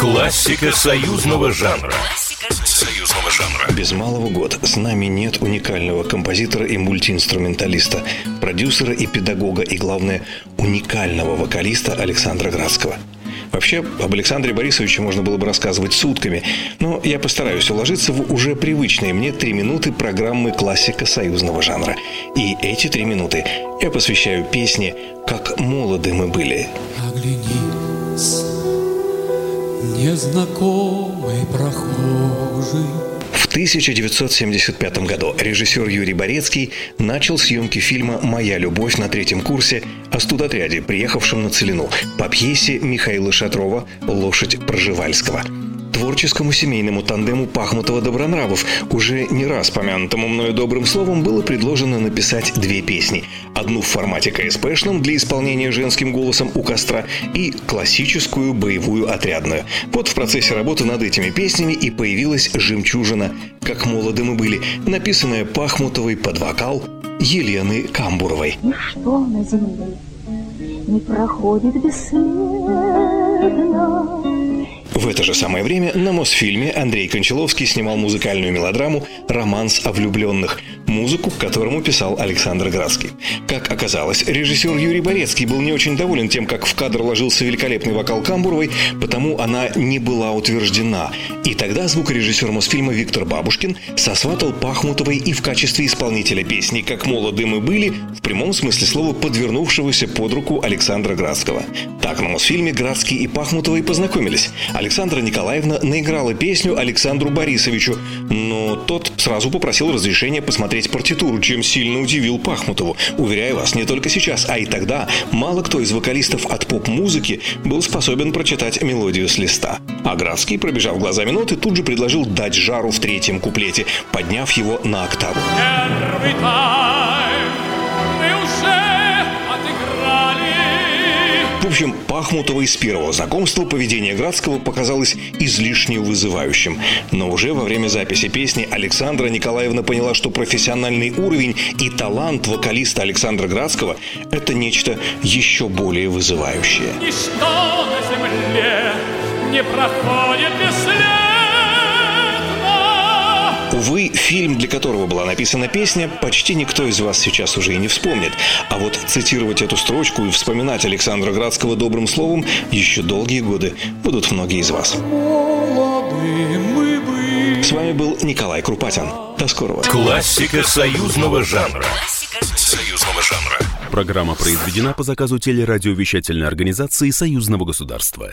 Классика союзного жанра. Союзного жанра. Без малого год с нами нет уникального композитора и мультиинструменталиста, продюсера и педагога, и, главное, уникального вокалиста Александра Градского. Вообще, об Александре Борисовиче можно было бы рассказывать сутками, но я постараюсь уложиться в уже привычные мне три минуты программы классика союзного жанра. И эти три минуты я посвящаю песне «Как молоды мы были». Оглянись, незнакомый прохожий. В 1975 году режиссер Юрий Борецкий начал съемки фильма «Моя любовь» на третьем курсе о студотряде, приехавшем на Целину, по пьесе Михаила Шатрова «Лошадь Проживальского» творческому семейному тандему Пахмутова-Добронравов, уже не раз помянутому мною добрым словом, было предложено написать две песни. Одну в формате КСПшном для исполнения женским голосом у костра и классическую боевую отрядную. Вот в процессе работы над этими песнями и появилась «Жемчужина», как молоды мы были, написанная Пахмутовой под вокал Елены Камбуровой. Ничто на земле не проходит бесследно. В это же самое время на Мосфильме Андрей Кончаловский снимал музыкальную мелодраму «Романс о влюбленных», музыку к которому писал Александр Градский. Как оказалось, режиссер Юрий Борецкий был не очень доволен тем, как в кадр ложился великолепный вокал Камбуровой, потому она не была утверждена. И тогда звукорежиссер Мосфильма Виктор Бабушкин сосватал Пахмутовой и в качестве исполнителя песни «Как молоды мы были» в прямом смысле слова подвернувшегося под руку Александра Градского. Так на Мосфильме Градский и Пахмутовой познакомились. Александра Николаевна наиграла песню Александру Борисовичу, но тот сразу попросил разрешения посмотреть партитуру, чем сильно удивил Пахмутову. Уверяю вас, не только сейчас, а и тогда мало кто из вокалистов от поп-музыки был способен прочитать мелодию с листа. А Градский, пробежав глазами ноты, тут же предложил дать жару в третьем куплете, подняв его на октаву. Первый тайм В общем, Пахмутовой с первого знакомства поведение Градского показалось излишне вызывающим. Но уже во время записи песни Александра Николаевна поняла, что профессиональный уровень и талант вокалиста Александра Градского – это нечто еще более вызывающее. Ничто на земле не проходит бесследно. Фильм, для которого была написана песня, почти никто из вас сейчас уже и не вспомнит. А вот цитировать эту строчку и вспоминать Александра Градского добрым словом еще долгие годы будут многие из вас. С вами был Николай Крупатин. До скорого. Классика союзного жанра. Союзного жанра. Программа произведена по заказу телерадиовещательной организации Союзного государства.